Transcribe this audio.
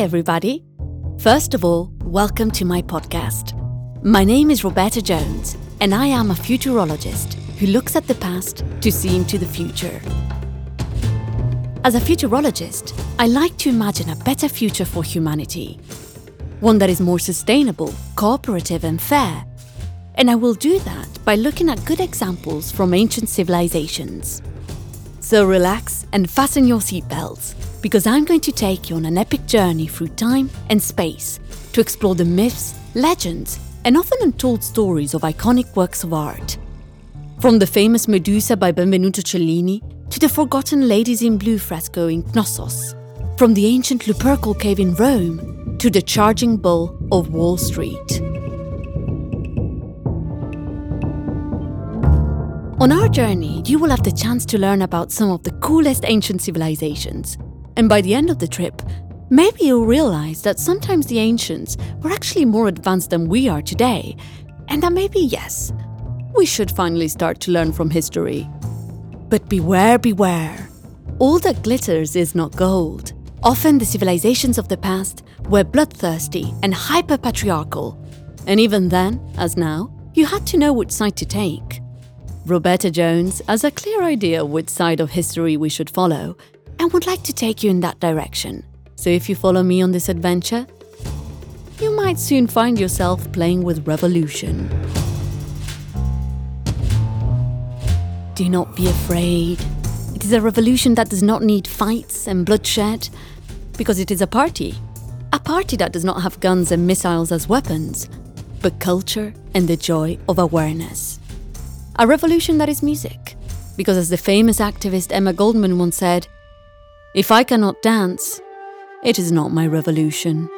Everybody. First of all, welcome to my podcast. My name is Roberta Jones, and I am a futurologist who looks at the past to see into the future. As a futurologist, I like to imagine a better future for humanity, one that is more sustainable, cooperative, and fair. And I will do that by looking at good examples from ancient civilizations. So relax and fasten your seatbelts because I'm going to take you on an epic journey through time and space to explore the myths, legends, and often untold stories of iconic works of art. From the famous Medusa by Benvenuto Cellini to the Forgotten Ladies in Blue fresco in Knossos, from the ancient Lupercal cave in Rome to the Charging Bull of Wall Street. On our journey, you will have the chance to learn about some of the coolest ancient civilizations and by the end of the trip, maybe you'll realize that sometimes the ancients were actually more advanced than we are today, and that maybe, yes, we should finally start to learn from history. But beware, beware. All that glitters is not gold. Often the civilizations of the past were bloodthirsty and hyper patriarchal. And even then, as now, you had to know which side to take. Roberta Jones has a clear idea which side of history we should follow, and would like to take you in that direction. So if you follow me on this adventure, you might soon find yourself playing with revolution. Do not be afraid. It is a revolution that does not need fights and bloodshed, because it is a party. A party that does not have guns and missiles as weapons, but culture and the joy of awareness. A revolution that is music, because as the famous activist Emma Goldman once said, if I cannot dance, it is not my revolution.